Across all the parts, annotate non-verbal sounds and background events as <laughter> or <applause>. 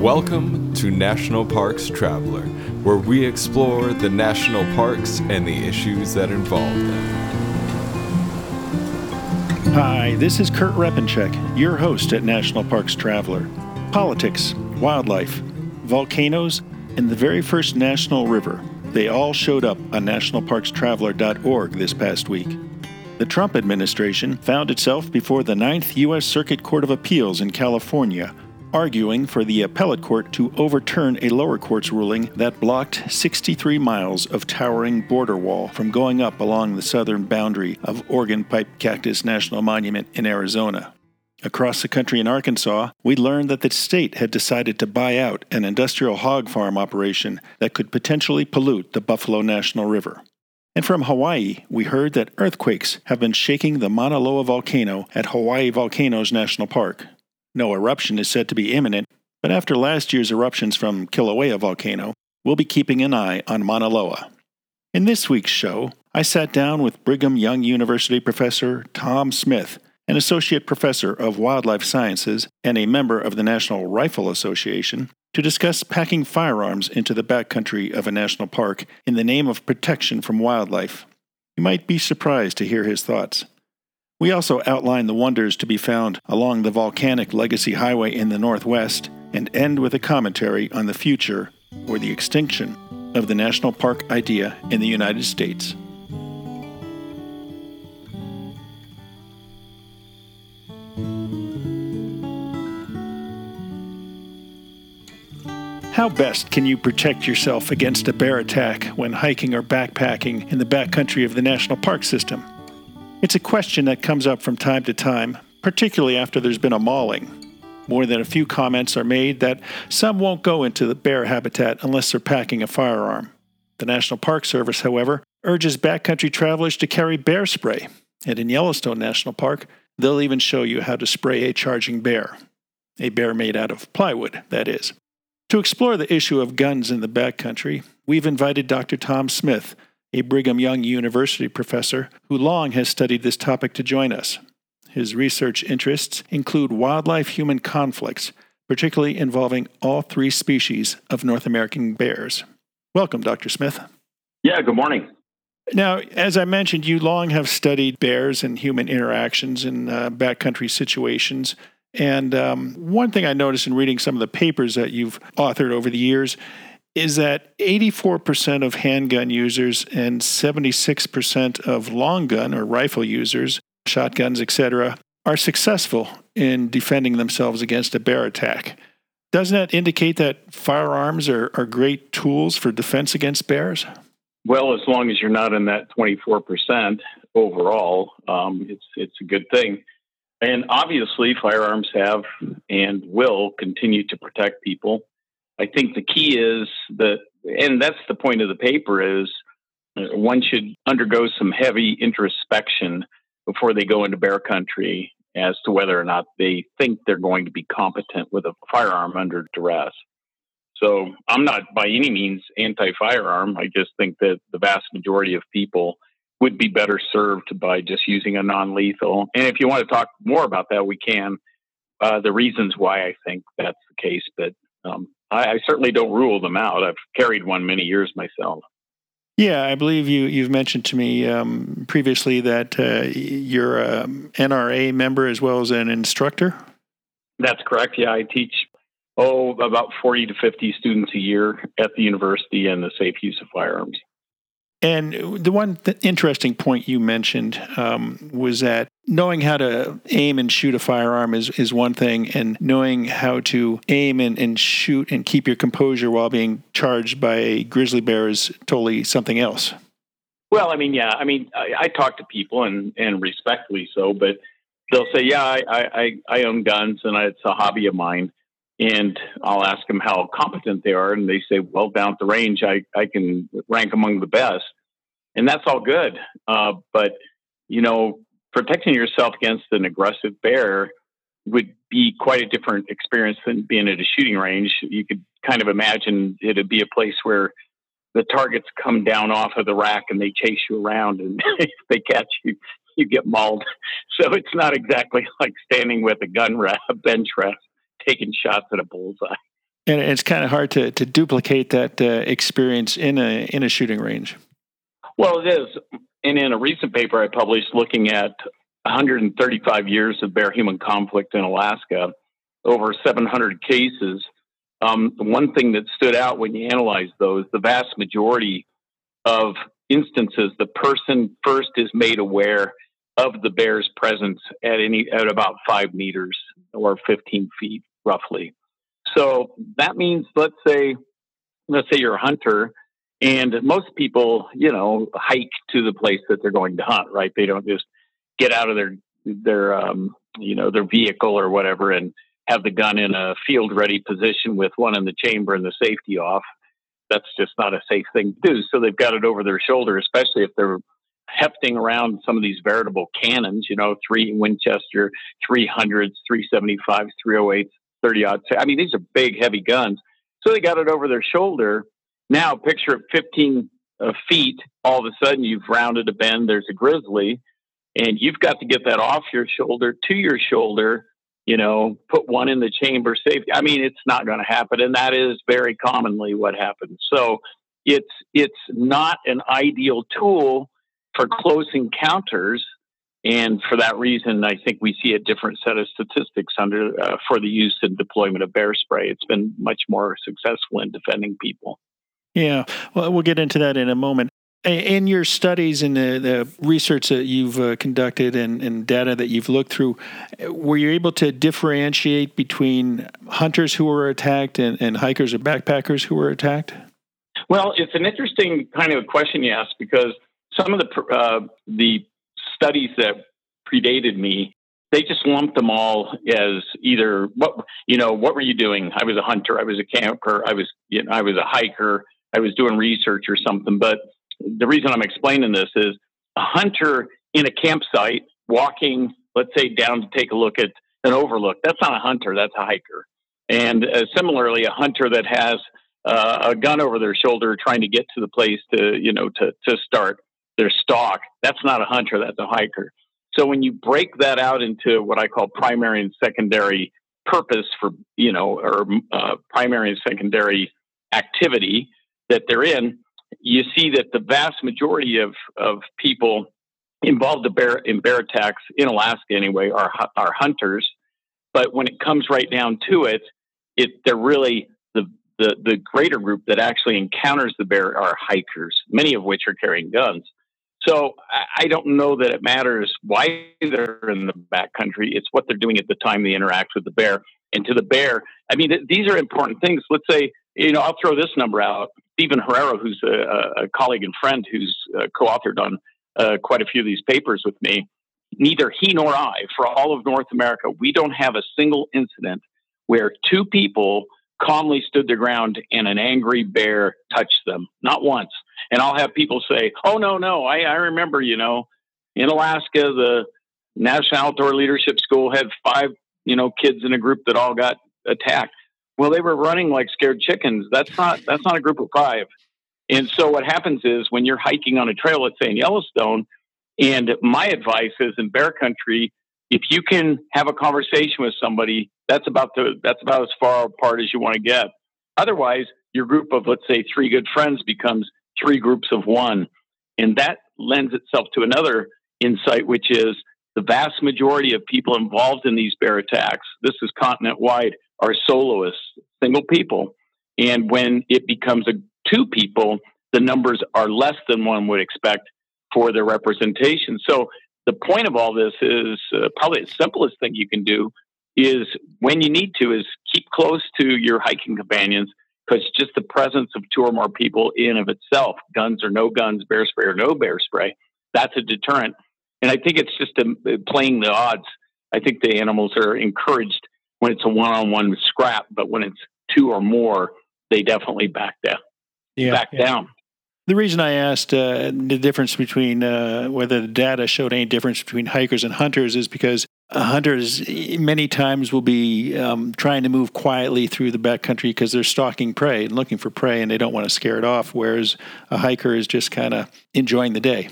Welcome to National Parks Traveler, where we explore the national parks and the issues that involve them. Hi, this is Kurt Repanshek, your host at National Parks Traveler. Politics, wildlife, volcanoes, and the very first national river. They all showed up on nationalparkstraveler.org this past week. The Trump administration found itself before the Ninth U.S. Circuit Court of Appeals in California, arguing for the appellate court to overturn a lower court's ruling that blocked 63 miles of towering border wall from going up along the southern boundary of Organ Pipe Cactus National Monument in Arizona. Across the country in Arkansas, we learned that the state had decided to buy out an industrial hog farm operation that could potentially pollute the Buffalo National River. And from Hawaii, we heard that earthquakes have been shaking the Mauna Loa volcano at Hawaii Volcanoes National Park. No eruption is said to be imminent, but after last year's eruptions from Kilauea volcano, we'll be keeping an eye on Mauna Loa. In this week's show, I sat down with Brigham Young University professor Tom Smith an associate professor of wildlife sciences and a member of the National Rifle Association, to discuss packing firearms into the backcountry of a national park in the name of protection from wildlife. You might be surprised to hear his thoughts. We also outline the wonders to be found along the volcanic Legacy Highway in the Northwest and end with a commentary on the future or the extinction of the national park idea in the United States. How best can you protect yourself against a bear attack when hiking or backpacking in the backcountry of the national park system? It's a question that comes up from time to time, particularly after there's been a mauling. More than a few comments are made that some won't go into the bear habitat unless they're packing a firearm. The National Park Service, however, urges backcountry travelers to carry bear spray, and in Yellowstone National Park, they'll even show you how to spray a charging bear. A bear made out of plywood, that is. To explore the issue of guns in the backcountry, we've invited Dr. Tom Smith, a Brigham Young University professor who long has studied this topic, to join us. His research interests include wildlife human conflicts, particularly involving all three species of North American bears. Welcome, Dr. Smith. Yeah, good morning. Now, as I mentioned, you long have studied bears and human interactions in uh, backcountry situations. And um, one thing I noticed in reading some of the papers that you've authored over the years is that 84% of handgun users and 76% of long gun or rifle users, shotguns, etc., are successful in defending themselves against a bear attack. Doesn't that indicate that firearms are, are great tools for defense against bears? Well, as long as you're not in that 24% overall, um, it's it's a good thing. And obviously, firearms have and will continue to protect people. I think the key is that, and that's the point of the paper, is uh, one should undergo some heavy introspection before they go into bear country as to whether or not they think they're going to be competent with a firearm under duress. So I'm not by any means anti firearm. I just think that the vast majority of people would be better served by just using a non-lethal. And if you want to talk more about that, we can. Uh, the reasons why I think that's the case, but um, I, I, certainly don't rule them out. I've carried one many years myself. Yeah, I believe you you've mentioned to me um, previously that uh, you're an NRA member as well as an instructor. That's correct. Yeah, I teach oh about forty to fifty students a year at the university in the safe use of firearms. And the one th- interesting point you mentioned um, was that knowing how to aim and shoot a firearm is, is one thing, and knowing how to aim and, and shoot and keep your composure while being charged by a grizzly bear is totally something else. Well, I mean, yeah, I mean, I, I talk to people and, and respectfully so, but they'll say, yeah, I, I, I own guns and it's a hobby of mine. And I'll ask them how competent they are. And they say, well, down at the range, I, I can rank among the best. And that's all good. Uh, but, you know, protecting yourself against an aggressive bear would be quite a different experience than being at a shooting range. You could kind of imagine it'd be a place where the targets come down off of the rack and they chase you around and <laughs> if they catch you you get mauled <laughs> so it's not exactly like standing with a gun rest, a bench rest taking shots at a bullseye. And it's kind of hard to, to duplicate that uh, experience in a in a shooting range. Well, it is. And in a recent paper I published looking at 135 years of bear human conflict in Alaska, over 700 cases. Um, one thing that stood out when you analyze those, the vast majority of instances, the person first is made aware of the bear's presence at any at about five meters or 15 feet roughly. So that means, let's say, let's say you're a hunter, and most people, you know, hike to the place that they're going to hunt, right? They don't just get out of their their um, you know their vehicle or whatever and have the gun in a field ready position with one in the chamber and the safety off. That's just not a safe thing to do. So they've got it over their shoulder, especially if they're hefting around some of these veritable cannons, you know, three Winchester, 300s, 375s, 308s, 30 odd. I mean, these are big, heavy guns. So they got it over their shoulder. Now, picture at 15 uh, feet, all of a sudden you've rounded a bend, there's a grizzly, and you've got to get that off your shoulder to your shoulder you know, put one in the chamber safety. I mean, it's not going to happen, and that is very commonly what happens. So it's it's not an ideal tool for close encounters, and for that reason, I think we see a different set of statistics under uh, for the use and deployment of bear spray. It's been much more successful in defending people. Yeah, well, we'll get into that in a moment. In your studies and the, the research that you've uh, conducted and, and, data that you've looked through, were you able to differentiate between hunters who were attacked and, and hikers or backpackers who were attacked? Well, it's an interesting kind of a question you ask because some of the uh, the studies that predated me, they just lumped them all as either what you know what were you doing? I was a hunter, I was a camper, I was you know I was a hiker, I was doing research or something, but the reason I'm explaining this is a hunter in a campsite walking, let's say, down to take a look at an overlook. That's not a hunter, that's a hiker. And uh, similarly, a hunter that has uh, a gun over their shoulder trying to get to the place to, you know, to, to start their stalk, that's not a hunter, that's a hiker. So when you break that out into what I call primary and secondary purpose for, you know, or uh, primary and secondary activity that they're in, you see that the vast majority of, of people involved in bear, in bear attacks in Alaska anyway are are hunters, but when it comes right down to it, it they're really the, the the greater group that actually encounters the bear are hikers, many of which are carrying guns. So I don't know that it matters why they're in the backcountry. It's what they're doing at the time they interact with the bear. And to the bear, I mean, th- these are important things. Let's say, you know, I'll throw this number out. Stephen Herrero, who's a, a colleague and friend who's uh, co-authored on uh, quite a few of these papers with me, neither he nor I, for all of North America, we don't have a single incident where two people calmly stood their ground and an angry bear touched them. Not once. And I'll have people say, "Oh no, no, I, I remember, you know, in Alaska, the National Outdoor Leadership School had five, you know, kids in a group that all got attacked." Well, they were running like scared chickens. That's not that's not a group of five. And so what happens is when you're hiking on a trail, let's say in Yellowstone, and my advice is in bear country, if you can have a conversation with somebody, that's about the that's about as far apart as you want to get. Otherwise, your group of let's say three good friends becomes three groups of one. And that lends itself to another insight, which is the vast majority of people involved in these bear attacks, this is continent wide, are soloists, single people. And when it becomes a two people, the numbers are less than one would expect for their representation. So the point of all this is uh, probably the simplest thing you can do is when you need to is keep close to your hiking companions because just the presence of two or more people in of itself, guns or no guns, bear spray or no bear spray, that's a deterrent. And I think it's just a, uh, playing the odds. I think the animals are encouraged when it's a one-on-one scrap, but when it's two or more, they definitely back down. Yeah, back yeah. down. The reason I asked uh, the difference between uh, whether the data showed any difference between hikers and hunters is because hunters many times will be um, trying to move quietly through the backcountry because they're stalking prey and looking for prey and they don't want to scare it off, whereas a hiker is just kind of enjoying the day.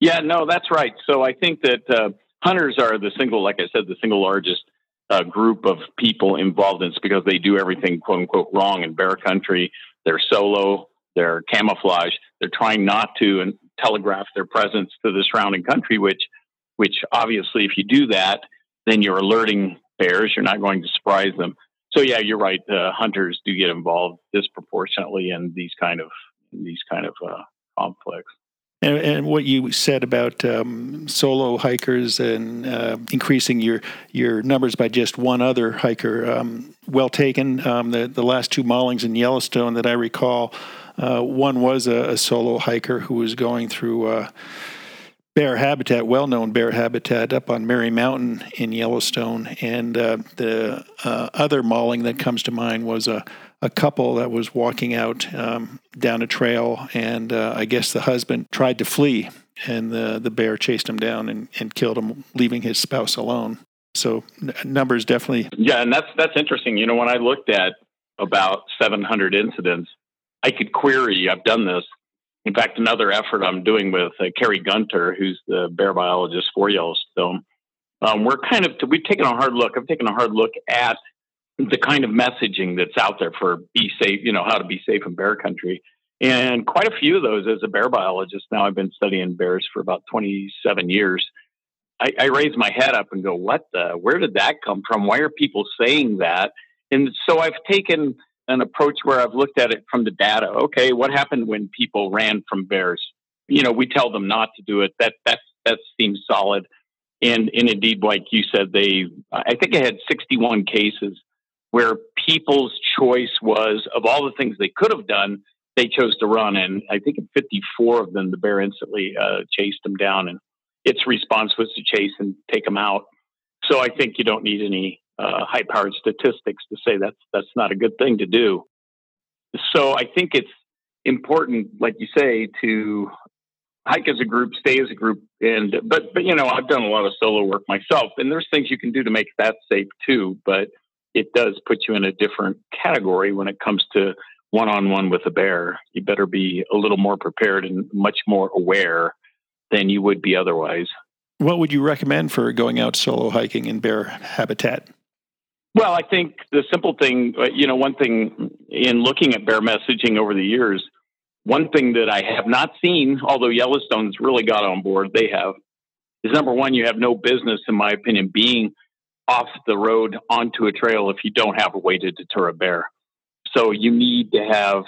Yeah, no, that's right. So I think that uh, hunters are the single, like I said, the single largest a group of people involved in this because they do everything quote unquote wrong in bear country. They're solo, they're camouflage, they're trying not to and telegraph their presence to the surrounding country, which which obviously if you do that, then you're alerting bears, you're not going to surprise them. So yeah, you're right. Uh, hunters do get involved disproportionately in these kind of these kind of uh, conflicts. And, and, what you said about um, solo hikers and uh, increasing your your numbers by just one other hiker, um, well taken. Um, the the last two maulings in Yellowstone that I recall, uh, one was a, a, solo hiker who was going through uh, bear habitat, well known bear habitat up on Mary Mountain in Yellowstone, and uh, the uh, other mauling that comes to mind was a a couple that was walking out um, down a trail, and uh, I guess the husband tried to flee, and the the bear chased him down and, and killed him, leaving his spouse alone. So n- numbers definitely. Yeah, and that's that's interesting. You know, when I looked at about 700 incidents, I could query. I've done this. In fact, another effort I'm doing with uh, Kerry Gunther, who's the bear biologist for Yellowstone. Um, we're kind of we've taken a hard look. I've taken a hard look at the kind of messaging that's out there for be safe, you know, how to be safe in bear country. And quite a few of those as a bear biologist. Now I've been studying bears for about 27 years. I, I raise my head up and go, what the, where did that come from? Why are people saying that? And so I've taken an approach where I've looked at it from the data. Okay, what happened when people ran from bears? You know, we tell them not to do it. That that that seems solid. And and indeed, like you said, they I think I had 61 cases where people's choice was of all the things they could have done, they chose to run. And I think in 54 of them, the bear instantly uh, chased them down, and its response was to chase and take them out. So I think you don't need any uh, high-powered statistics to say that's that's not a good thing to do. So I think it's important, like you say, to hike as a group, stay as a group, and but but you know I've done a lot of solo work myself, and there's things you can do to make that safe too. But it does put you in a different category when it comes to one on one with a bear. You better be a little more prepared and much more aware than you would be otherwise. What would you recommend for going out solo hiking in bear habitat? Well, I think the simple thing, uh, you know, one thing in looking at bear messaging over the years, one thing that I have not seen, although Yellowstone's really got on board, they have, is number one, you have no business, in my opinion, being off the road onto a trail if you don't have a way to deter a bear. So you need to have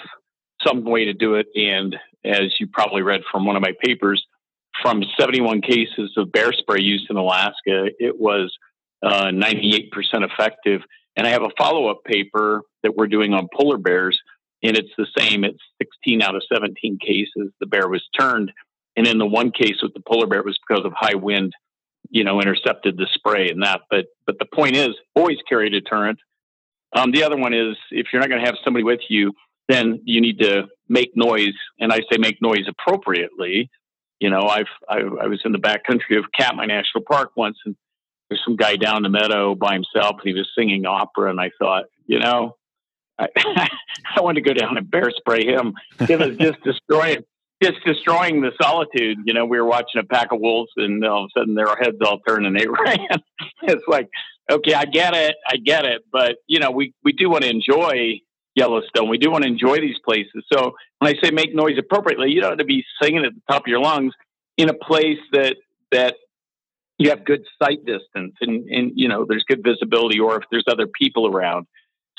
some way to do it. And as you probably read from one of my papers, from 71 cases of bear spray used in Alaska, it was uh, 98% effective. And I have a follow up paper that we're doing on polar bears, and it's the same. It's 16 out of 17 cases the bear was turned. And in the one case with the polar bear, it was because of high wind you know, intercepted the spray and that. But but the point is, always carry a deterrent. Um, the other one is if you're not going to have somebody with you, then you need to make noise, and I say make noise appropriately. You know, I've I, I was in the back country of Katmai National Park once, and there's some guy down the meadow by himself, and he was singing opera, and I thought, you know, I, <laughs> I want to go down and bear spray him. It was just destroying just destroying the solitude. You know, we were watching a pack of wolves, and all of a sudden their heads all turned and they <laughs> ran. it's like, okay, I get it, I get it, but you know, we we do want to enjoy Yellowstone. We do want to enjoy these places. So when I say make noise appropriately, you don't have to be singing at the top of your lungs in a place that that you have good sight distance and and you know there's good visibility, or if there's other people around.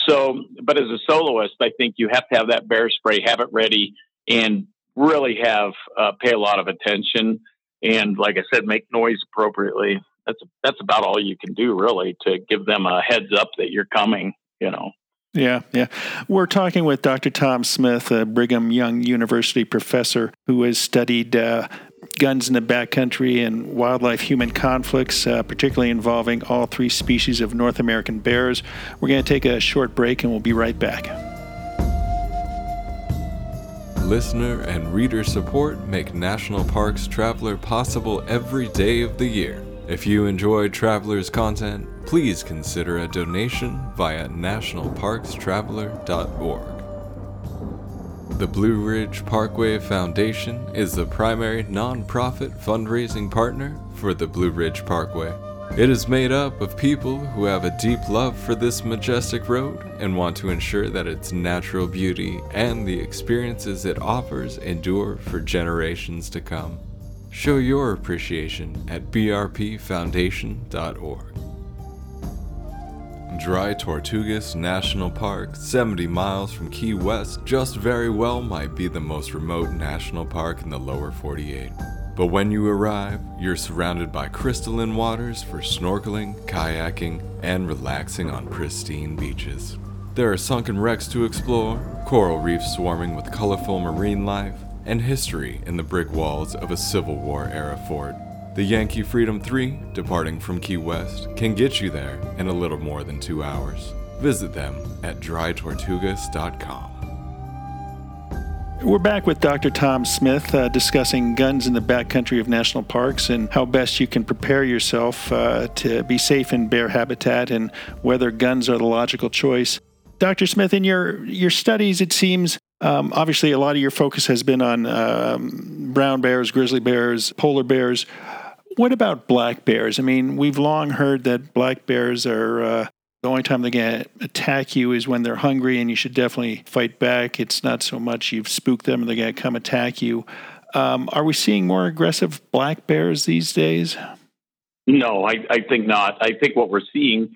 So, but as a soloist, I think you have to have that bear spray, have it ready, and really have uh, pay a lot of attention and like I said, make noise appropriately. That's that's about all you can do really to give them a heads up that you're coming. You know. Yeah, yeah. We're talking with Dr. Tom Smith, a Brigham Young University professor who has studied uh, guns in the backcountry and wildlife human conflicts, uh, particularly involving all three species of North American bears. We're going to take a short break and we'll be right back. Listener and reader support make National Parks Traveler possible every day of the year. If you enjoy Traveler's content, please consider a donation via nationalparkstraveler.org. The Blue Ridge Parkway Foundation is the primary nonprofit fundraising partner for the Blue Ridge Parkway. It is made up of people who have a deep love for this majestic road and want to ensure that its natural beauty and the experiences it offers endure for generations to come. Show your appreciation at brpfoundation.org. Dry Tortugas National Park, 70 miles from Key West, just very well might be the most remote national park in the lower 48. But when you arrive, you're surrounded by crystalline waters for snorkeling, kayaking, and relaxing on pristine beaches. There are sunken wrecks to explore, coral reefs swarming with colorful marine life, and history in the brick walls of a Civil War era fort. The Yankee Freedom 3, departing from Key West, can get you there in a little more than two hours. Visit them at drytortugas.com. We're back with Dr. Tom Smith uh, discussing guns in the backcountry of national parks and how best you can prepare yourself uh, to be safe in bear habitat and whether guns are the logical choice. Dr. Smith, in your, your studies, it seems um, obviously a lot of your focus has been on um, brown bears, grizzly bears, polar bears. What about black bears? I mean, we've long heard that black bears are uh, the only time they can attack you is when they're hungry, and you should definitely fight back. It's not so much you've spooked them and they're going to come attack you. Um, are we seeing more aggressive black bears these days? No, I, I think not. I think what we're seeing,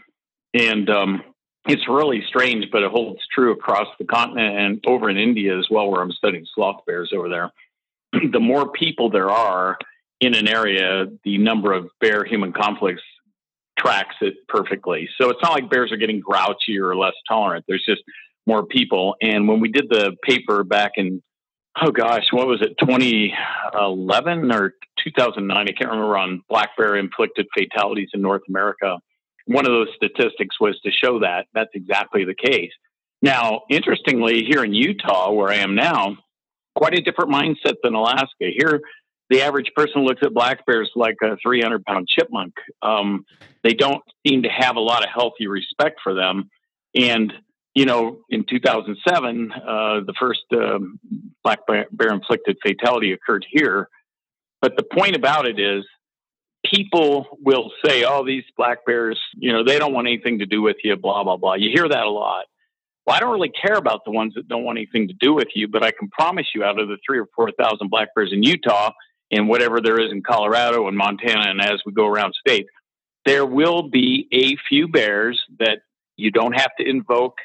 and um, it's really strange, but it holds true across the continent and over in India as well, where I'm studying sloth bears over there. <clears throat> the more people there are in an area, the number of bear human conflicts tracks it perfectly. So it's not like bears are getting grouchy or less tolerant. There's just more people. And when we did the paper back in, oh gosh, what was it, 2011 or 2009? I can't remember on black bear inflicted fatalities in North America. One of those statistics was to show that that's exactly the case. Now, interestingly, here in Utah, where I am now, quite a different mindset than Alaska. Here, the average person looks at black bears like a 300 pound chipmunk. Um, they don't seem to have a lot of healthy respect for them. And, you know, in 2007, uh, the first um, black bear inflicted fatality occurred here. But the point about it is, people will say, oh, these black bears, you know, they don't want anything to do with you, blah, blah, blah. You hear that a lot. Well, I don't really care about the ones that don't want anything to do with you, but I can promise you out of the three or 4,000 black bears in Utah, and whatever there is in Colorado and Montana, and as we go around state, there will be a few bears that you don't have to invoke.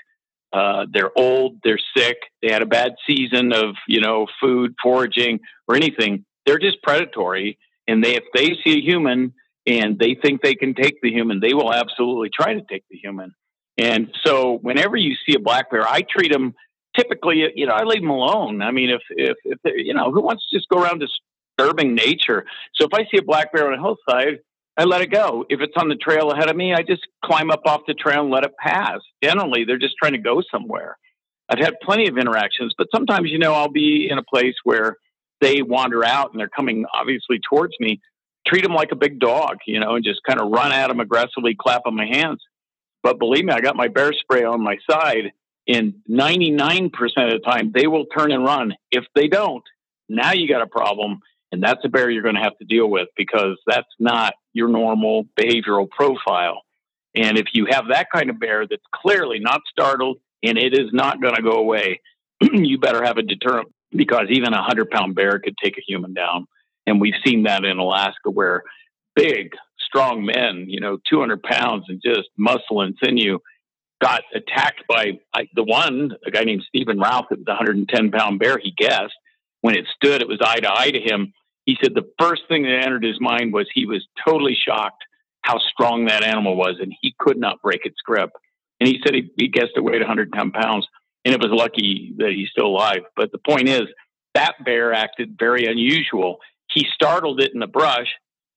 Uh, they're old, they're sick, they had a bad season of you know food, foraging, or anything. They're just predatory, and they if they see a human and they think they can take the human, they will absolutely try to take the human. And so, whenever you see a black bear, I treat them typically. You know, I leave them alone. I mean, if if, if you know, who wants to just go around disturbing nature. So if I see a black bear on a hillside, I let it go. If it's on the trail ahead of me, I just climb up off the trail and let it pass. Generally, they're just trying to go somewhere. I've had plenty of interactions, but sometimes, you know, I'll be in a place where they wander out and they're coming obviously towards me. Treat them like a big dog, you know, and just kind of run at them aggressively, clap on my hands. But believe me, I got my bear spray on my side, and 99% of the time they will turn and run. If they don't, now you got a problem and that's a bear you're going to have to deal with because that's not your normal behavioral profile. And if you have that kind of bear that's clearly not startled and it is not going to go away, <clears throat> you better have a deterrent because even a 100 pound bear could take a human down. And we've seen that in Alaska where big, strong men, you know, 200 pounds and just muscle and sinew, got attacked by I, the one, a guy named Stephen Ralph, it was a 110 pound bear, he guessed when it stood, it was eye to eye to him. He said the first thing that entered his mind was he was totally shocked how strong that animal was, and he could not break its grip. And he said he, he guessed it weighed 110 pounds, and it was lucky that he's still alive. But the point is, that bear acted very unusual. He startled it in the brush.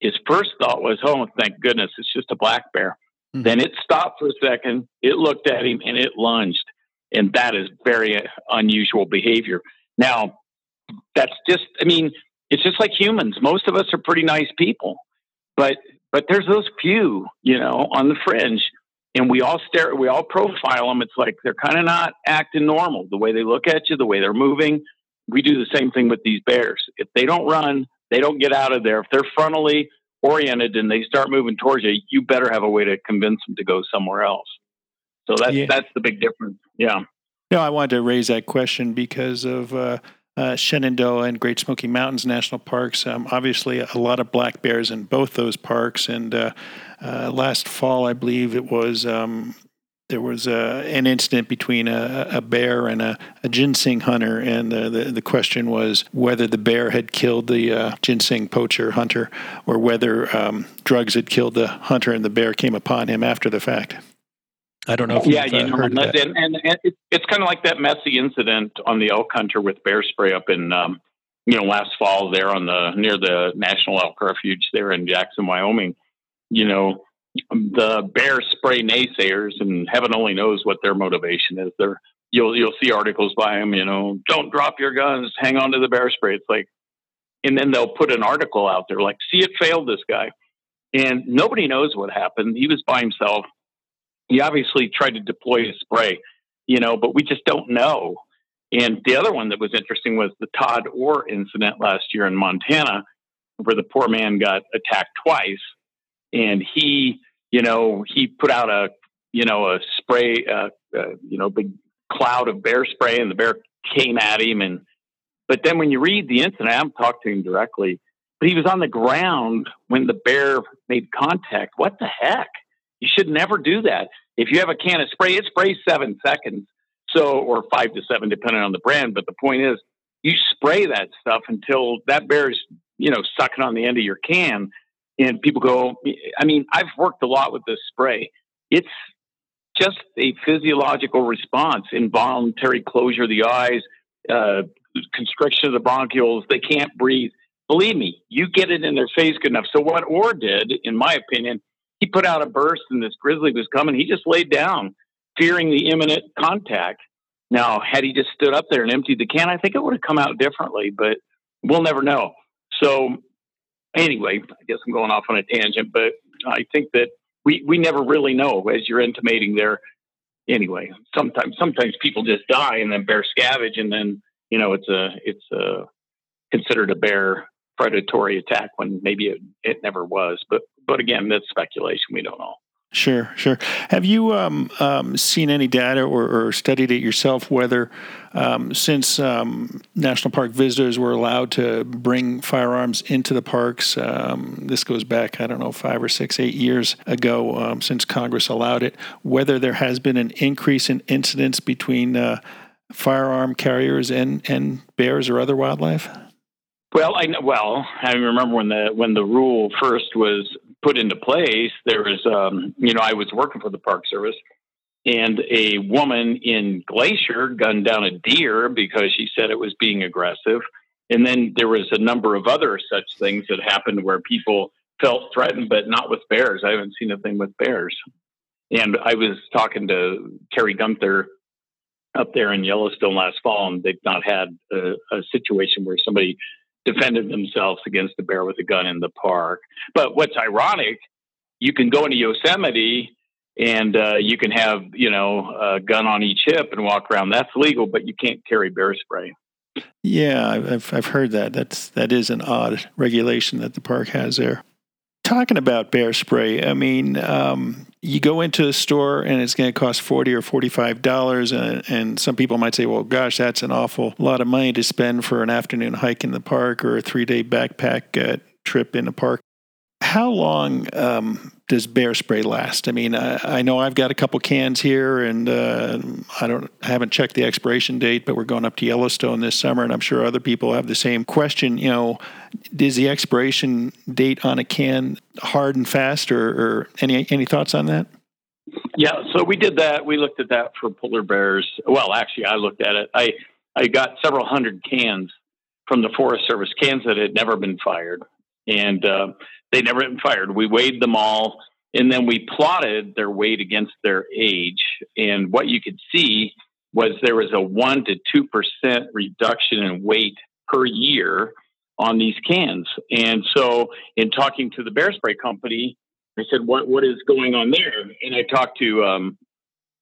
His first thought was, "Oh, thank goodness, it's just a black bear." Mm-hmm. Then it stopped for a second. It looked at him and it lunged, and that is very unusual behavior. Now, that's just, I mean, it's just like humans. Most of us are pretty nice people, but but there's those few, you know, on the fringe, and we all stare, we all profile them. It's like they're kind of not acting normal. The way they look at you, the way they're moving. We do the same thing with these bears. If they don't run, they don't get out of there. If they're frontally, oriented and they start moving towards you, you better have a way to convince them to go somewhere else. So that's yeah. that's the big difference. Yeah. No, I wanted to raise that question because of uh, uh, Shenandoah and Great Smoky Mountains National Parks. Um, obviously, a lot of black bears in both those parks. And uh, uh, last fall, I believe it was. Um, there was uh, an incident between a, a bear and a, a, ginseng hunter, and the, the, the, question was whether the bear had killed the uh, ginseng poacher hunter, or whether um, drugs had killed the hunter and the bear came upon him after the fact. I don't know if yeah, you uh, know, heard that. And, and, and it's kind of like that messy incident on the elk hunter with bear spray up in, um, you know, last fall there on the near the National Elk Refuge there in Jackson, Wyoming. You know, the bear spray naysayers, and heaven only knows what their motivation is. They're you'll you'll see articles by them. You know, don't drop your guns, hang on to the bear spray. It's like, and then they'll put an article out there like, see, it failed this guy, and nobody knows what happened. He was by himself he obviously tried to deploy a spray, you know, but we just don't know. And the other one that was interesting was the Todd Orr incident last year in Montana, where the poor man got attacked twice, and he, you know, he put out a, you know, a spray, uh, uh, you know, big cloud of bear spray, and the bear came at him. And but then when you read the incident, I haven't talked to him directly, but he was on the ground when the bear made contact. What the heck? You should never do that. If you have a can of spray, it sprays seven seconds. So, or five to seven, depending on the brand. But the point is, you spray that stuff until that bear's, you know, sucking on the end of your can. And people go, I mean, I've worked a lot with this spray. It's just a physiological response, involuntary closure of the eyes, uh, constriction of the bronchioles. They can't breathe. Believe me, you get it in their face good enough. So what Orr did, in my opinion, put out a burst and this grizzly was coming. He just laid down, fearing the imminent contact. Now, had he just stood up there and emptied the can, I think it would have come out differently, but we'll never know. So, anyway, I guess I'm going off on a tangent, but I think that we, we never really know, as you're intimating there. Anyway, sometimes sometimes people just die and then bear scavenge, and then you know it's a it's a considered a bear predatory attack when maybe it, it never was. But but again, that's speculation. We don't know. Sure, sure. Have you um, um, seen any data or, or, studied it yourself whether, um, since um, national park visitors were allowed to bring firearms into the parks, um, this goes back, I don't know, five or six, eight years ago, um, since Congress allowed it, whether there has been an increase in incidents between uh, firearm carriers and, and bears or other wildlife? Well, I well, I remember when the when the rule first was put into place. There was, um, you know, I was working for the Park Service, and a woman in Glacier gunned down a deer because she said it was being aggressive. And then there was a number of other such things that happened where people felt threatened, but not with bears. I haven't seen a thing with bears. And I was talking to Kerry Gunther up there in Yellowstone last fall, and they've not had a, a situation where somebody defended themselves against a bear with a gun in the park. But what's ironic, you can go into Yosemite and uh, you can have you know a gun on each hip and walk around. That's legal, but you can't carry bear spray. Yeah, I've I've heard that. That's that is an odd regulation that the park has there talking about bear spray, I mean, um, you go into a store and it's going to cost forty or forty-five dollars, and, and, some people might say, "Well, gosh, that's an awful lot of money to spend for an afternoon hike in the park or a three-day backpack uh, trip in the park." How long um, does bear spray last? I mean, I, I, know I've got a couple cans here, and uh, I don't I haven't checked the expiration date, but we're going up to Yellowstone this summer, and I'm sure other people have the same question. You know, is the expiration date on a can hard and fast, or, or any any thoughts on that? Yeah, so we did that. We looked at that for polar bears. Well, actually, I looked at it. I I got several hundred cans from the Forest Service, cans that had never been fired, and uh, they never been fired. We weighed them all, and then we plotted their weight against their age. And what you could see was there was a one to two percent reduction in weight per year on these cans. And so, in talking to the bear spray company, I said, "What what is going on there?" And I talked to um,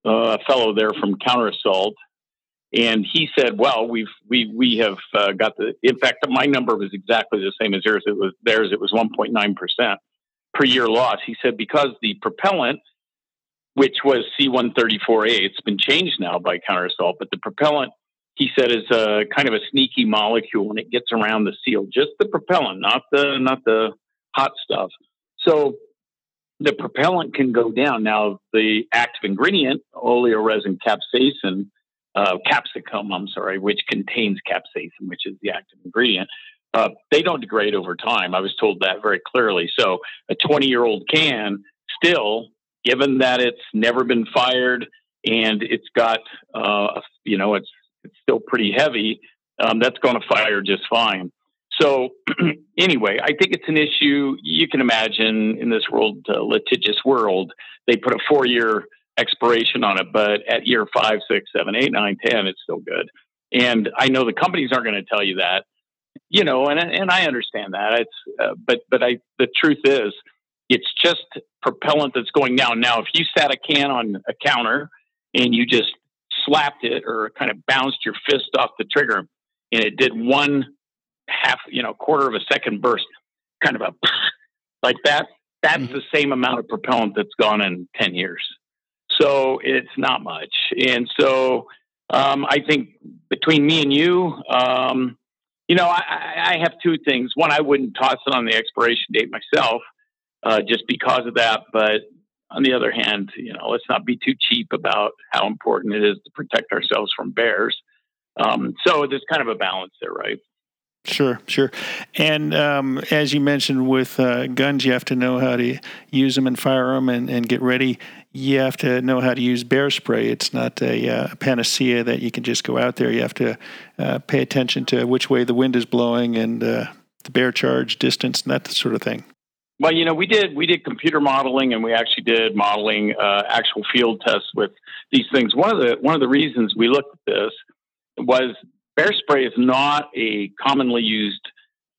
a fellow there from Counter Assault, And he said, "Well, we've we we have uh, got the. In fact, my number was exactly the same as yours. It was theirs. It was 1.9 percent per year loss." He said because the propellant, which was C134A, it's been changed now by counter assault, but the propellant he said is a kind of a sneaky molecule and it gets around the seal, just the propellant, not the not the hot stuff. So the propellant can go down. Now the active ingredient, oleoresin capsaicin, uh, capsicum, I'm sorry, which contains capsaicin, which is the active ingredient, uh, they don't degrade over time. I was told that very clearly. So a 20 year old can still, given that it's never been fired and it's got, uh, you know, it's it's still pretty heavy. Um, that's going to fire just fine. So <clears throat> anyway, I think it's an issue you can imagine in this world, uh, litigious world. They put a four-year expiration on it, but at year five, six, seven, eight, nine, ten, it's still good. And I know the companies aren't going to tell you that, you know, and and I understand that. It's uh, but but I the truth is, it's just propellant that's going down. Now, if you sat a can on a counter and you just slapped it or kind of bounced your fist off the trigger and it did one half, you know, quarter of a second burst, kind of a like that, that's mm-hmm. the same amount of propellant that's gone in 10 years. So it's not much. And so um, I think between me and you, um, you know, I, I, have two things. One, I wouldn't toss it on the expiration date myself, uh, just because of that. But on the other hand, you know, let's not be too cheap about how important it is to protect ourselves from bears. Um, so there's kind of a balance there, right? Sure, sure. And um, as you mentioned with uh, guns, you have to know how to use them and fire them and, and get ready. You have to know how to use bear spray. It's not a, uh, panacea that you can just go out there. You have to uh, pay attention to which way the wind is blowing and uh, the bear charge distance and that sort of thing. Well, you know, we did we did computer modeling, and we actually did modeling uh, actual field tests with these things. One of the one of the reasons we looked at this was bear spray is not a commonly used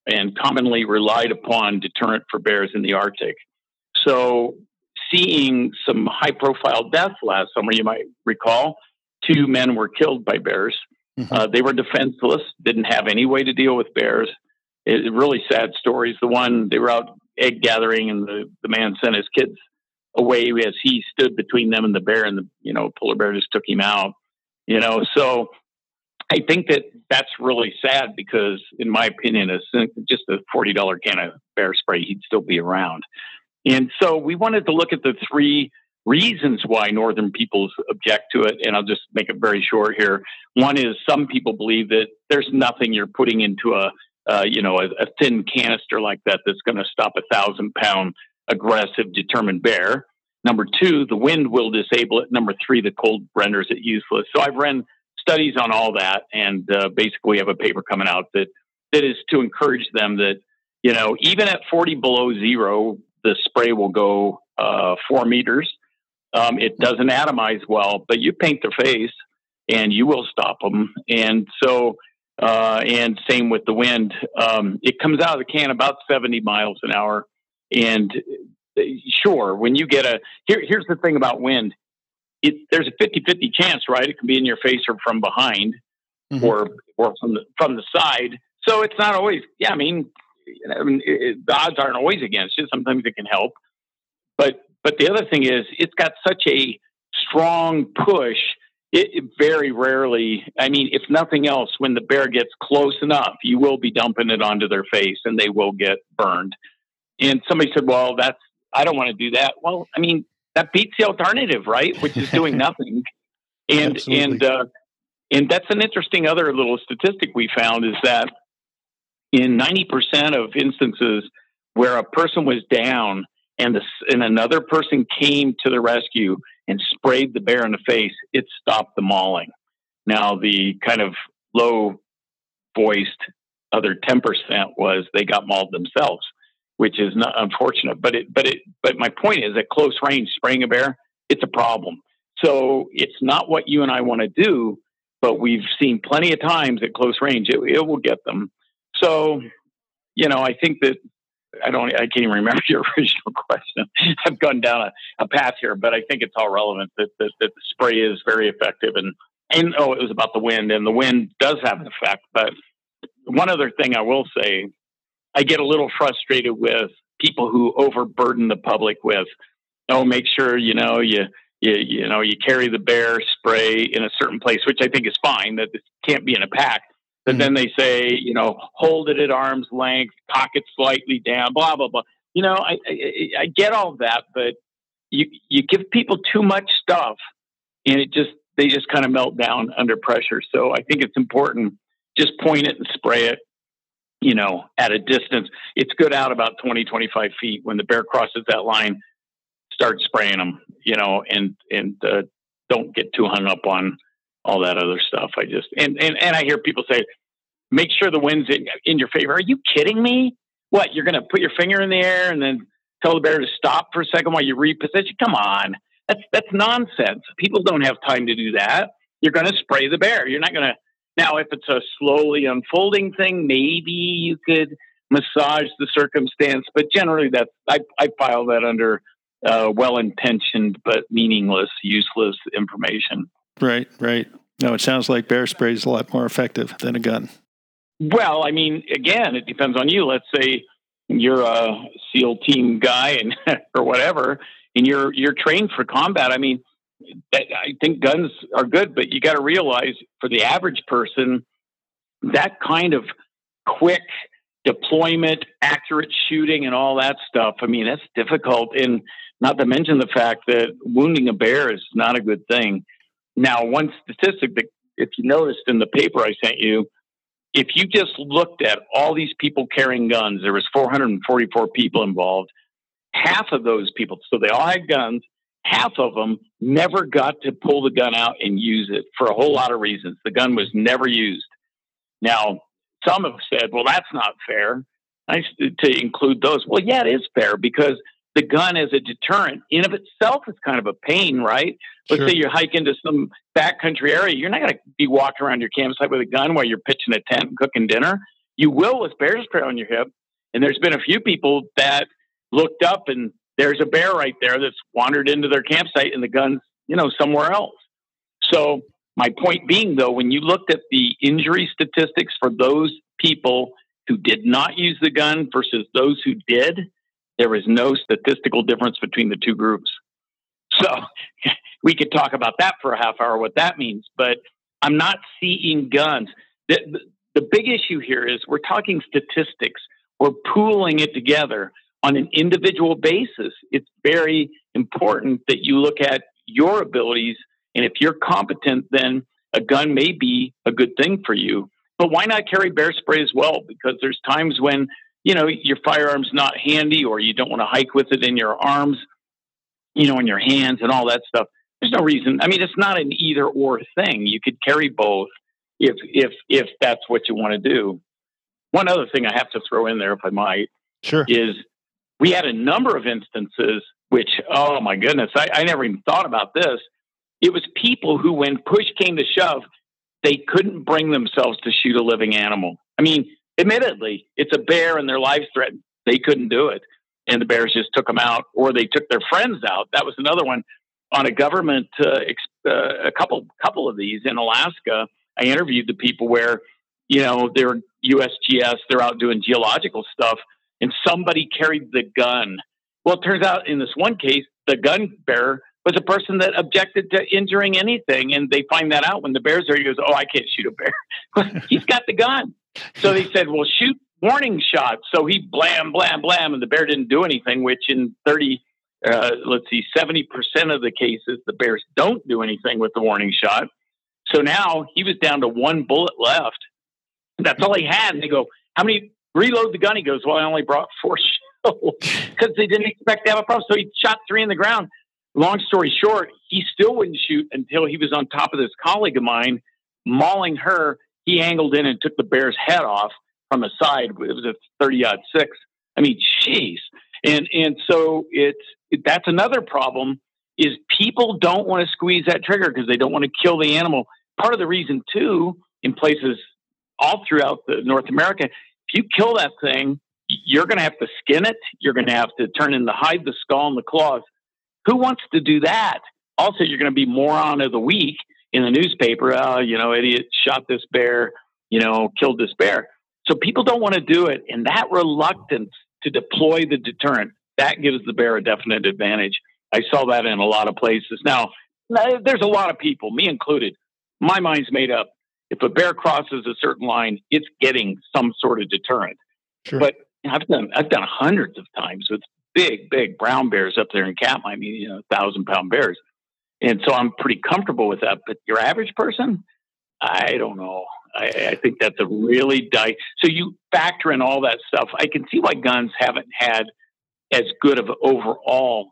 and commonly relied upon deterrent for bears in the Arctic. So, seeing some high profile deaths last summer, you might recall, two men were killed by bears. Mm-hmm. Uh, they were defenseless, didn't have any way to deal with bears. It, really sad stories. The one they were out egg gathering, and the, the man sent his kids away as he stood between them and the bear, and the you know polar bear just took him out. You know, so I think that that's really sad because, in my opinion, a, just a forty dollar can of bear spray, he'd still be around. And so we wanted to look at the three reasons why northern peoples object to it, and I'll just make it very short here. One is some people believe that there's nothing you're putting into a uh, you know, a, a, thin canister like that that's going to stop a thousand pound aggressive determined bear. Number two, the wind will disable it. Number three, the cold renders it useless. So I've run studies on all that, and uh, basically have a paper coming out that that is to encourage them that you know even at 40 below zero, the spray will go uh, four meters. Um, it doesn't atomize well, but you paint their face and you will stop them. And so uh, and same with the wind. Um, it comes out of the can about 70 miles an hour. And uh, sure, when you get a here, here's the thing about wind it, there's a 50 50 chance, right? It can be in your face or from behind mm-hmm. or, or from the, from the side. So it's not always, yeah, I mean, I mean it, the odds aren't always against you. Sometimes it can help. But, but the other thing is, it's got such a strong push it, it, very rarely, I mean, if nothing else, when the bear gets close enough, you will be dumping it onto their face and they will get burned. And somebody said, well, that's, I don't want to do that. Well, I mean, that beats the alternative, right? Which is doing <laughs> nothing. And, Absolutely. and, uh, and that's an interesting other little statistic we found is that in 90% of instances where a person was down and, the, and another person came to the rescue, and sprayed the bear in the face, it stopped the mauling. Now, the kind of low voiced other 10% was they got mauled themselves, which is not unfortunate. But it, but it, but my point is at close range, spraying a bear, it's a problem. So it's not what you and I want to do, but we've seen plenty of times at close range, it, it will get them. So, you know, I think that I don't. I can't even remember <laughs> your original question. I've gone down a, a path here, but I think it's all relevant that, that, that the spray is very effective, and and oh, it was about the wind, and the wind does have an effect. But one other thing I will say, I get a little frustrated with people who overburden the public with, oh, make sure you know you you you know you carry the bear spray in a certain place, which I think is fine. That it can't be in a pack. But mm-hmm. then they say, you know, hold it at arm's length, cock it slightly down, blah blah blah. You know, I I, I get all that, but you you give people too much stuff, and it just they just kind of melt down under pressure. So I think it's important just point it and spray it you know, at a distance. It's good out about 20, 25 feet. When the bear crosses that line, start spraying them, you know, and, and, uh, don't get too hung up on all that other stuff. I just, and, and, and I hear people say, make sure the wind's in, in your favor. Are you kidding me? What, you're going to put your finger in the air and then tell the bear to stop for a second while you reposition? Come on. That's, that's nonsense. People don't have time to do that. You're going to spray the bear. You're not going to now, if it's a slowly unfolding thing, maybe you could massage the circumstance, but generally, that's I, I file that under uh, well-intentioned but meaningless, useless information. Right, right. No, it sounds like bear spray is a lot more effective than a gun. Well, I mean, again, it depends on you. Let's say you're a SEAL team guy and <laughs> or whatever, and you're you're trained for combat. I mean, I think guns are good, but you got to realize for the average person, that kind of quick deployment, accurate shooting, and all that stuff. I mean, that's difficult. And not to mention the fact that wounding a bear is not a good thing. Now, one statistic that, if you noticed in the paper I sent you, if you just looked at all these people carrying guns, there was 444 people involved. Half of those people, so they all had guns half of them never got to pull the gun out and use it for a whole lot of reasons. The gun was never used. Now, some have said, well, that's not fair. Nice to include those. Well, yeah, it is fair because the gun as a deterrent in of itself is kind of a pain, right? Let's sure. say you hike into some backcountry area. You're not going to be walking around your campsite with a gun while you're pitching a tent and cooking dinner. You will with bear spray on your hip. And there's been a few people that looked up and there's a bear right there that's wandered into their campsite and the gun's, you know, somewhere else. So my point being though, when you looked at the injury statistics for those people who did not use the gun versus those who did, there was no statistical difference between the two groups. So <laughs> we could talk about that for a half hour, what that means, but I'm not seeing guns. The, the, the big issue here is we're talking statistics. We're pooling it together on an individual basis, it's very important that you look at your abilities. And if you're competent, then a gun may be a good thing for you. But why not carry bear spray as well? Because there's times when, you know, your firearm's not handy or you don't want to hike with it in your arms, you know, in your hands and all that stuff. There's no reason. I mean, it's not an either or thing. You could carry both if if if that's what you want to do. One other thing I have to throw in there, if I might, sure, is we had a number of instances which, oh my goodness, I, I never even thought about this. It was people who, when push came to shove, they couldn't bring themselves to shoot a living animal. I mean, admittedly, it's a bear and their lives threatened. They couldn't do it. And the bears just took them out, or they took their friends out. That was another one on a government, uh, uh, a couple, couple of these in Alaska. I interviewed the people where, you know, they're USGS, they're out doing geological stuff and somebody carried the gun. Well, it turns out in this one case, the gun bearer was a person that objected to injuring anything. And they find that out when the bear's there. He goes, Oh, I can't shoot a bear. <laughs> He's got the gun. So they said, Well, shoot warning shots. So he blam, blam, blam, and the bear didn't do anything, which in 30, uh, let's see, 70% of the cases, the bears don't do anything with the warning shot. So now he was down to one bullet left. That's all he had. And they go, How many reload the gun. He goes, well, I only brought four <laughs> shells because they didn't expect to have a problem. So he shot three in the ground. Long story short, he still wouldn't shoot until he was on top of this colleague of mine, mauling her. He angled in and took the bear's head off from the side. It was a 30 odd six. I mean, jeez. And, and so it's, it, that's another problem is people don't want to squeeze that trigger because they don't want to kill the animal. Part of the reason too, in places all throughout the North America, if you kill that thing, you're going to have to skin it. You're going to have to turn in the hide, the skull, and the claws. Who wants to do that? Also, you're going to be moron of the week in the newspaper, oh, you know, idiot shot this bear, you know, killed this bear. So people don't want to do it. And that reluctance to deploy the deterrent, that gives the bear a definite advantage. I saw that in a lot of places. Now, uh, there's a lot of people, me included. My mind's made up. If a bear crosses a certain line, it's getting some sort of deterrent. Sure. But I've done I've done hundreds of times with big, big brown bears up there in Katmai. I mean, you know, thousand pound bears, and so I'm pretty comfortable with that. But your average person, I don't know. I, I think that's a really di- so you factor in all that stuff. I can see why guns haven't had as good of overall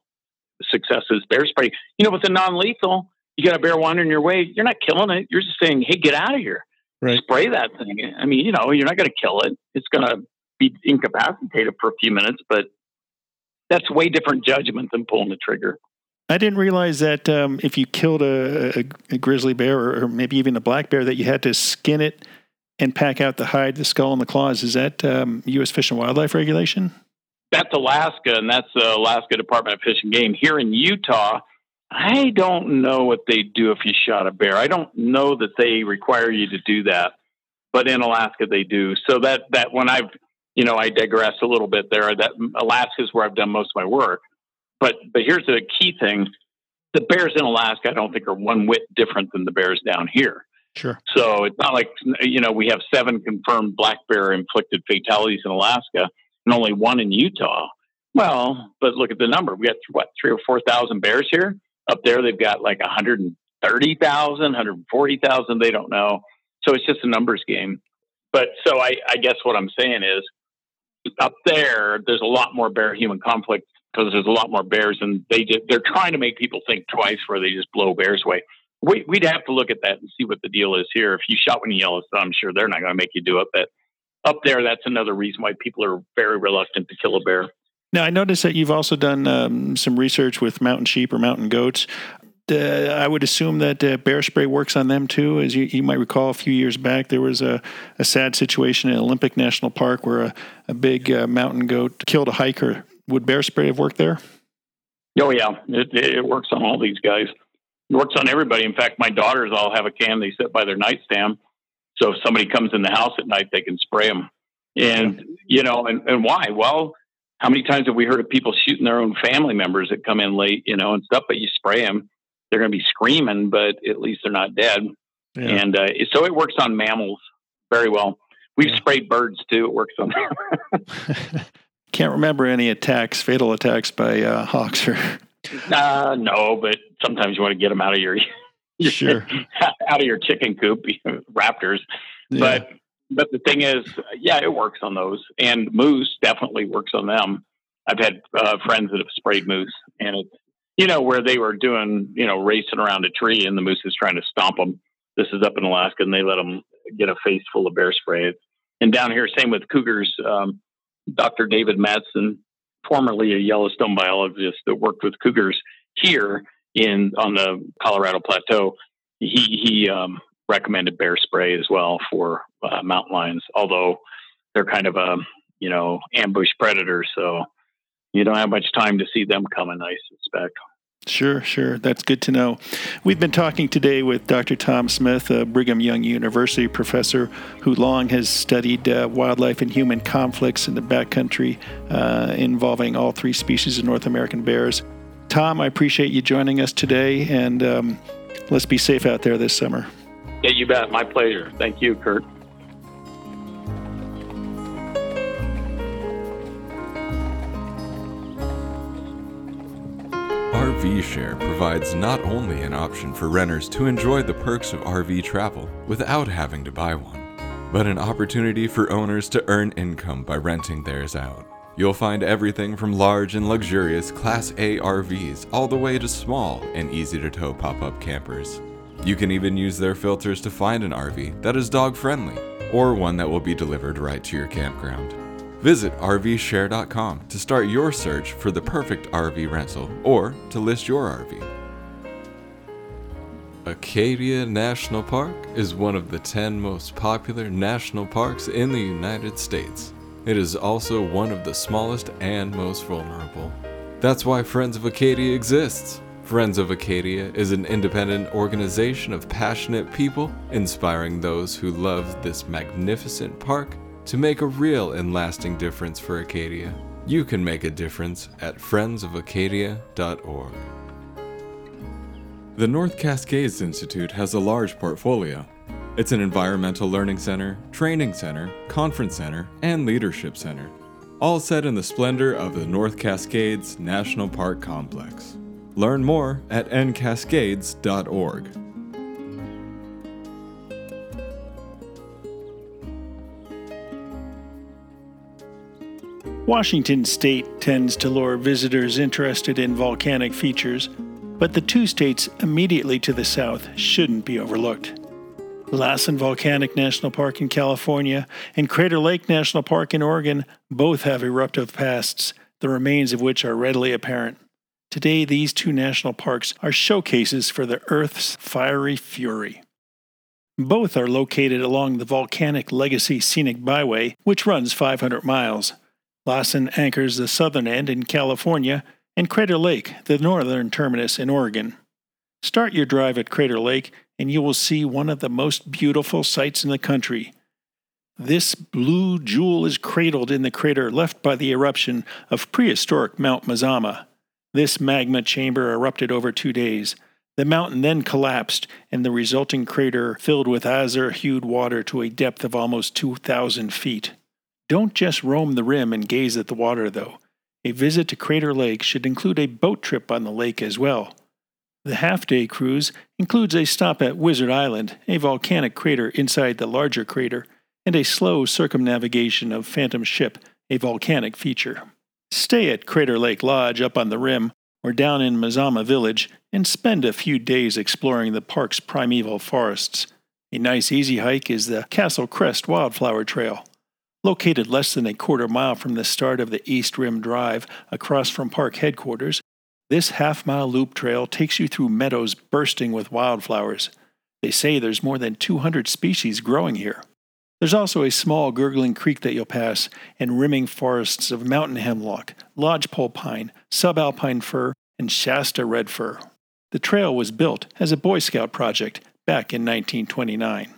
success as bear spray. You know, with the non-lethal, you got a bear wandering your way. You're not killing it. You're just saying, "Hey, get out of here." Right. Spray that thing. I mean, you know, you're not going to kill it. It's going to be incapacitated for a few minutes, but that's way different judgment than pulling the trigger. I didn't realize that um, if you killed a, a, a grizzly bear or, maybe even a black bear, that you had to skin it and pack out the hide, the skull, and the claws. Is that um, U.S. Fish and Wildlife regulation? That's Alaska, and that's the Alaska Department of Fish and Game. Here in Utah, I don't know what they do if you shot a bear. I don't know that they require you to do that, but in Alaska they do. So that that when I've you know I digress a little bit there. That Alaska is where I've done most of my work. But but here's the key thing: the bears in Alaska, I don't think are one whit different than the bears down here. Sure. So it's not like you know we have seven confirmed black bear inflicted fatalities in Alaska and only one in Utah. Well, but look at the number. We got what three or four thousand bears here. Up there, they've got like 130,000, 140,000. They don't know. So it's just a numbers game. But so I, I guess what I'm saying is up there, there's a lot more bear human conflict because there's a lot more bears, and they just, they're trying to make people think twice where they just blow bears away. We, would have to look at that and see what the deal is here. If you shot one in Yellowstone, I'm sure they're not going to make you do it. But up there, that's another reason why people are very reluctant to kill a bear. Now, I noticed that you've also done um, some research with mountain sheep or mountain goats. Uh, I would assume that uh, bear spray works on them too. As you, you, might recall, a few years back, there was a, a sad situation in Olympic National Park where a, a big uh, mountain goat killed a hiker would bear spray have worked there? Oh yeah, it, it works on all these guys. It works on everybody. In fact, my daughters all have a can they sit by their nightstand, so if somebody comes in the house at night, they can spray them. And you know, and, and why? Well, how many times have we heard of people shooting their own family members that come in late, you know, and stuff? But you spray them, they're going to be screaming, but at least they're not dead. Yeah. And uh, so it works on mammals very well. We've yeah. sprayed birds too. It works on. <laughs> <laughs> Can't remember any attacks, fatal attacks by uh, hawks or. <laughs> Uh, no, but sometimes you want to get them out of your, <laughs> your sure <laughs> out of your chicken coop, raptors. Yeah. But but the thing is, yeah, it works on those, and moose definitely works on them. I've had uh, friends that have sprayed moose, and it's you know where they were doing you know racing around a tree, and the moose is trying to stomp them. This is up in Alaska, and they let them get a face full of bear spray. And down here, same with cougars. Um, Dr. David Mattson, formerly a Yellowstone biologist that worked with cougars here in on the Colorado Plateau. He he um, recommended bear spray as well for uh, mountain lions, although they're kind of a you know ambush predator, so you don't have much time to see them coming. I suspect. Sure, sure. That's good to know. We've been talking today with Dr. Tom Smith, a Brigham Young University professor who long has studied uh, wildlife and human conflicts in the backcountry uh, involving all three species of North American bears. Tom, I appreciate you joining us today, and um, let's be safe out there this summer. Yeah, you bet. My pleasure. Thank you, Kurt. RV Share provides not only an option for renters to enjoy the perks of RV travel without having to buy one, but an opportunity for owners to earn income by renting theirs out. You'll find everything from large and luxurious Class A RVs all the way to small and easy to tow pop up campers. You can even use their filters to find an RV that is dog friendly or one that will be delivered right to your campground. Visit RVshare.com to start your search for the perfect RV rental or to list your RV. Acadia National Park is one of the 10 most popular national parks in the United States. It is also one of the smallest and most vulnerable. That's why Friends of Acadia exists Friends of Acadia is an independent organization of passionate people inspiring those who love this magnificent park to make a real and lasting difference for Acadia. You can make a difference at friendsofacadia.org. The North Cascades Institute has a large portfolio. It's an environmental learning center, training center, conference center, and leadership center, all set in the splendor of the North Cascades National Park Complex. Learn more at ncascades.org. Washington state tends to lure visitors interested in volcanic features, but the two states immediately to the south shouldn't be overlooked. Lassen Volcanic National Park in California and Crater Lake National Park in Oregon both have eruptive pasts, the remains of which are readily apparent. Today, these two national parks are showcases for the Earth's fiery fury. Both are located along the volcanic Legacy Scenic Byway, which runs 500 miles. Lassen anchors the southern end in California, and Crater Lake, the northern terminus in Oregon. Start your drive at Crater Lake, and you will see one of the most beautiful sights in the country. This blue jewel is cradled in the crater left by the eruption of prehistoric Mount Mazama. This magma chamber erupted over two days. The mountain then collapsed, and the resulting crater filled with azure hued water to a depth of almost 2,000 feet. Don't just roam the rim and gaze at the water, though. A visit to Crater Lake should include a boat trip on the lake as well. The half day cruise includes a stop at Wizard Island, a volcanic crater inside the larger crater, and a slow circumnavigation of Phantom Ship, a volcanic feature. Stay at Crater Lake Lodge up on the rim or down in Mazama Village and spend a few days exploring the park's primeval forests. A nice easy hike is the Castle Crest Wildflower Trail. Located less than a quarter mile from the start of the East Rim Drive across from park headquarters, this half mile loop trail takes you through meadows bursting with wildflowers. They say there's more than 200 species growing here. There's also a small gurgling creek that you'll pass, and rimming forests of mountain hemlock, lodgepole pine, subalpine fir, and Shasta red fir. The trail was built as a Boy Scout project back in 1929.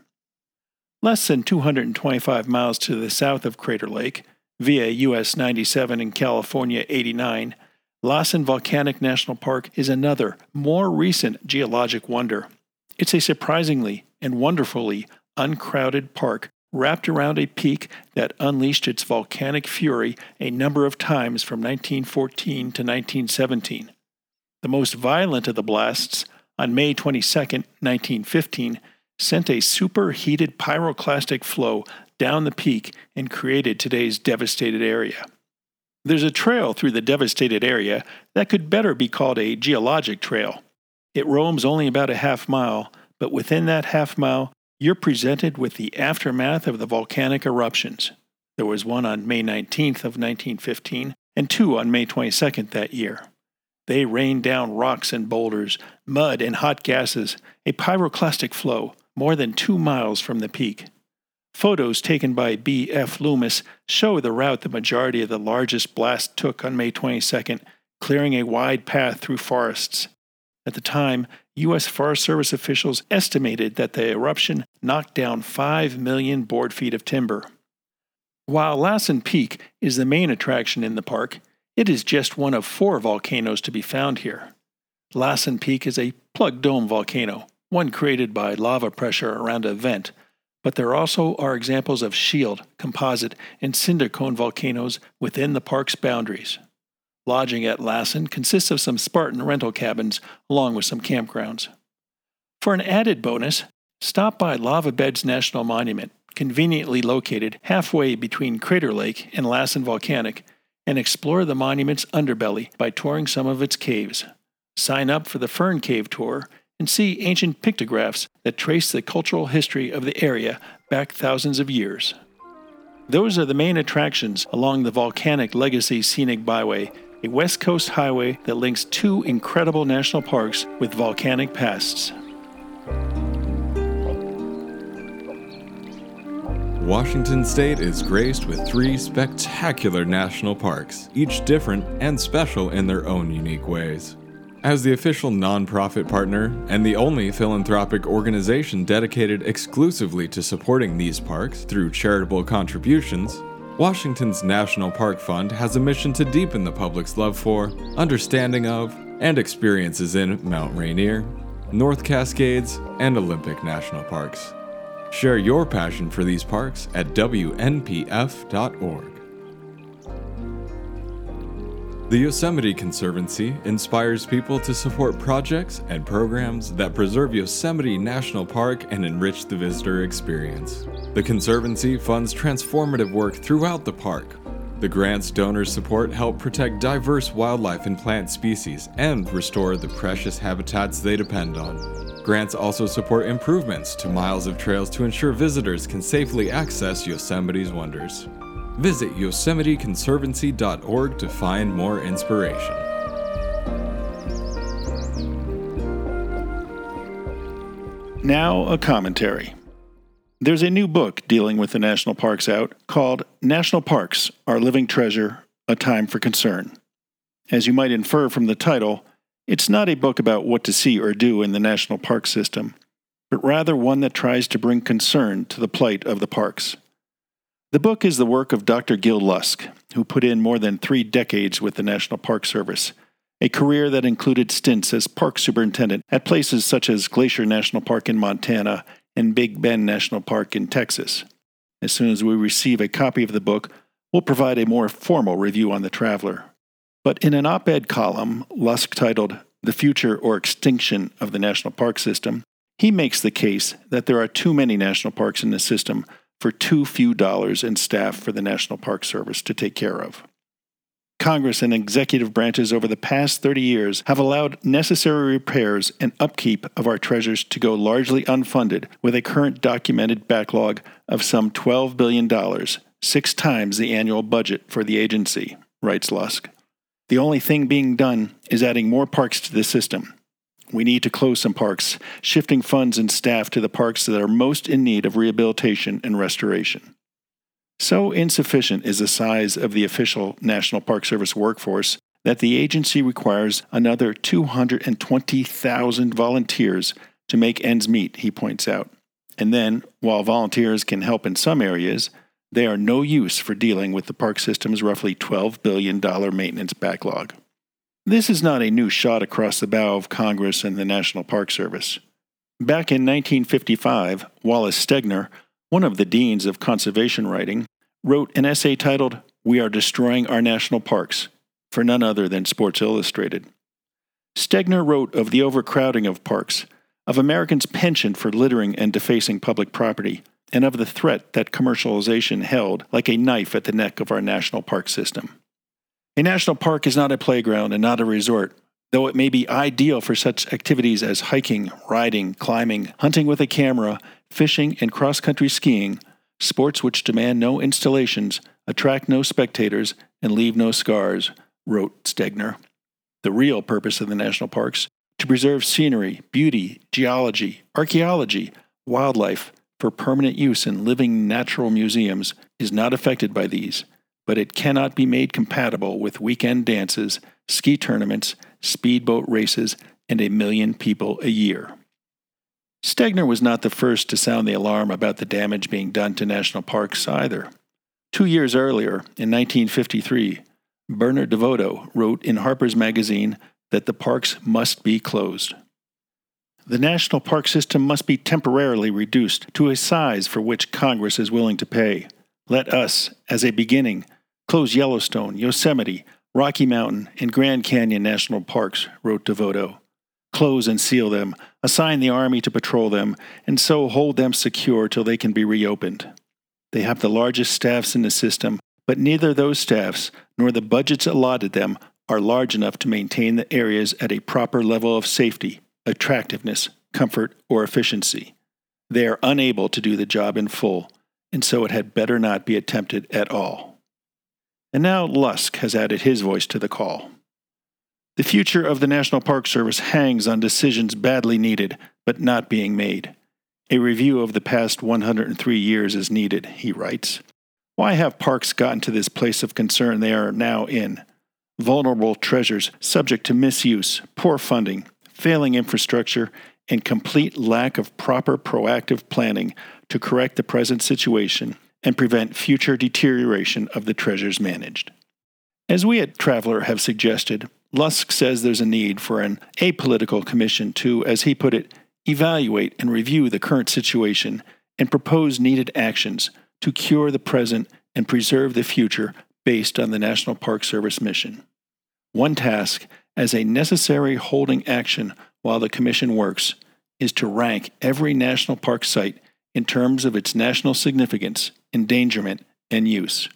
Less than 225 miles to the south of Crater Lake, via US 97 and California 89, Lassen Volcanic National Park is another, more recent geologic wonder. It's a surprisingly and wonderfully uncrowded park wrapped around a peak that unleashed its volcanic fury a number of times from 1914 to 1917. The most violent of the blasts, on May 22, 1915, sent a superheated pyroclastic flow down the peak and created today's devastated area. There's a trail through the devastated area that could better be called a geologic trail. It roams only about a half mile, but within that half mile, you're presented with the aftermath of the volcanic eruptions. There was one on May 19th of 1915 and two on May 22nd that year. They rained down rocks and boulders, mud and hot gases, a pyroclastic flow more than two miles from the peak. Photos taken by B.F. Loomis show the route the majority of the largest blast took on May 22nd, clearing a wide path through forests. At the time, U.S. Forest Service officials estimated that the eruption knocked down 5 million board feet of timber. While Lassen Peak is the main attraction in the park, it is just one of four volcanoes to be found here. Lassen Peak is a plug dome volcano, one created by lava pressure around a vent, but there also are examples of shield, composite, and cinder cone volcanoes within the park's boundaries. Lodging at Lassen consists of some Spartan rental cabins along with some campgrounds. For an added bonus, stop by Lava Beds National Monument, conveniently located halfway between Crater Lake and Lassen Volcanic, and explore the monument's underbelly by touring some of its caves. Sign up for the Fern Cave tour and see ancient pictographs that trace the cultural history of the area back thousands of years. Those are the main attractions along the Volcanic Legacy Scenic Byway a West Coast highway that links two incredible national parks with volcanic pasts. Washington State is graced with three spectacular national parks, each different and special in their own unique ways. As the official nonprofit partner and the only philanthropic organization dedicated exclusively to supporting these parks through charitable contributions, Washington's National Park Fund has a mission to deepen the public's love for, understanding of, and experiences in Mount Rainier, North Cascades, and Olympic National Parks. Share your passion for these parks at WNPF.org. The Yosemite Conservancy inspires people to support projects and programs that preserve Yosemite National Park and enrich the visitor experience. The Conservancy funds transformative work throughout the park. The grants donors support help protect diverse wildlife and plant species and restore the precious habitats they depend on. Grants also support improvements to miles of trails to ensure visitors can safely access Yosemite's wonders. Visit YosemiteConservancy.org to find more inspiration. Now, a commentary. There's a new book dealing with the national parks out called National Parks Our Living Treasure A Time for Concern. As you might infer from the title, it's not a book about what to see or do in the national park system, but rather one that tries to bring concern to the plight of the parks. The book is the work of Dr. Gil Lusk, who put in more than three decades with the National Park Service, a career that included stints as park superintendent at places such as Glacier National Park in Montana and Big Bend National Park in Texas. As soon as we receive a copy of the book, we'll provide a more formal review on the traveler. But in an op ed column, Lusk titled The Future or Extinction of the National Park System, he makes the case that there are too many national parks in the system for too few dollars and staff for the National Park Service to take care of. Congress and executive branches over the past 30 years have allowed necessary repairs and upkeep of our treasures to go largely unfunded, with a current documented backlog of some $12 billion, six times the annual budget for the agency, writes Lusk. The only thing being done is adding more parks to the system, we need to close some parks, shifting funds and staff to the parks that are most in need of rehabilitation and restoration. So insufficient is the size of the official National Park Service workforce that the agency requires another 220,000 volunteers to make ends meet, he points out. And then, while volunteers can help in some areas, they are no use for dealing with the park system's roughly $12 billion maintenance backlog. This is not a new shot across the bow of Congress and the National Park Service. Back in 1955, Wallace Stegner, one of the deans of conservation writing, wrote an essay titled We Are Destroying Our National Parks for none other than Sports Illustrated. Stegner wrote of the overcrowding of parks, of Americans' penchant for littering and defacing public property, and of the threat that commercialization held like a knife at the neck of our national park system. A national park is not a playground and not a resort, though it may be ideal for such activities as hiking, riding, climbing, hunting with a camera, fishing, and cross country skiing, sports which demand no installations, attract no spectators, and leave no scars, wrote Stegner. The real purpose of the national parks to preserve scenery, beauty, geology, archaeology, wildlife for permanent use in living natural museums is not affected by these but it cannot be made compatible with weekend dances, ski tournaments, speedboat races, and a million people a year. Stegner was not the first to sound the alarm about the damage being done to national parks either. Two years earlier, in 1953, Bernard DeVoto wrote in Harper's Magazine that the parks must be closed. The national park system must be temporarily reduced to a size for which Congress is willing to pay. Let us, as a beginning, Close Yellowstone, Yosemite, Rocky Mountain, and Grand Canyon national parks, wrote DeVoto. Close and seal them, assign the Army to patrol them, and so hold them secure till they can be reopened. They have the largest staffs in the system, but neither those staffs nor the budgets allotted them are large enough to maintain the areas at a proper level of safety, attractiveness, comfort, or efficiency. They are unable to do the job in full, and so it had better not be attempted at all. And now Lusk has added his voice to the call. The future of the National Park Service hangs on decisions badly needed, but not being made. A review of the past 103 years is needed, he writes. Why have parks gotten to this place of concern they are now in? vulnerable treasures subject to misuse, poor funding, failing infrastructure, and complete lack of proper proactive planning to correct the present situation and prevent future deterioration of the treasures managed. As we at Traveler have suggested, Lusk says there's a need for an apolitical commission to, as he put it, evaluate and review the current situation and propose needed actions to cure the present and preserve the future based on the National Park Service mission. One task, as a necessary holding action while the Commission works, is to rank every national park site in terms of its national significance, endangerment, and use.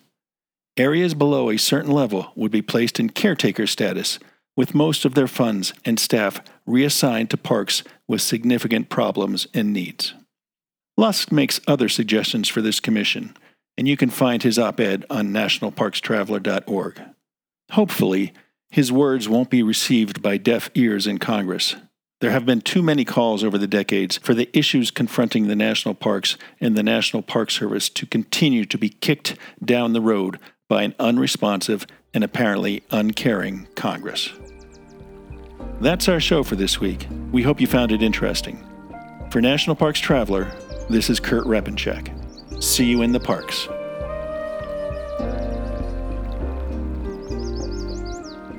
Areas below a certain level would be placed in caretaker status, with most of their funds and staff reassigned to parks with significant problems and needs. Lusk makes other suggestions for this commission, and you can find his op ed on nationalparkstraveler.org. Hopefully, his words won't be received by deaf ears in Congress. There have been too many calls over the decades for the issues confronting the national parks and the National Park Service to continue to be kicked down the road by an unresponsive and apparently uncaring Congress. That's our show for this week. We hope you found it interesting. For National Parks Traveler, this is Kurt Repanshek. See you in the parks.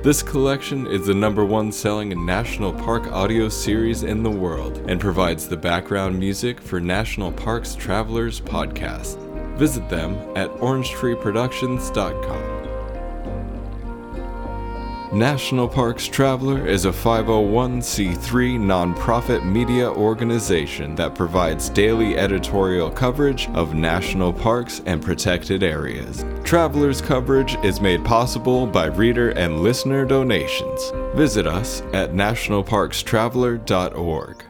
This collection is the number one selling national park audio series in the world and provides the background music for National Parks Travelers podcast. Visit them at orangetreeproductions.com. National Parks Traveler is a 501c3 nonprofit media organization that provides daily editorial coverage of national parks and protected areas. Traveler's coverage is made possible by reader and listener donations. Visit us at nationalparkstraveler.org.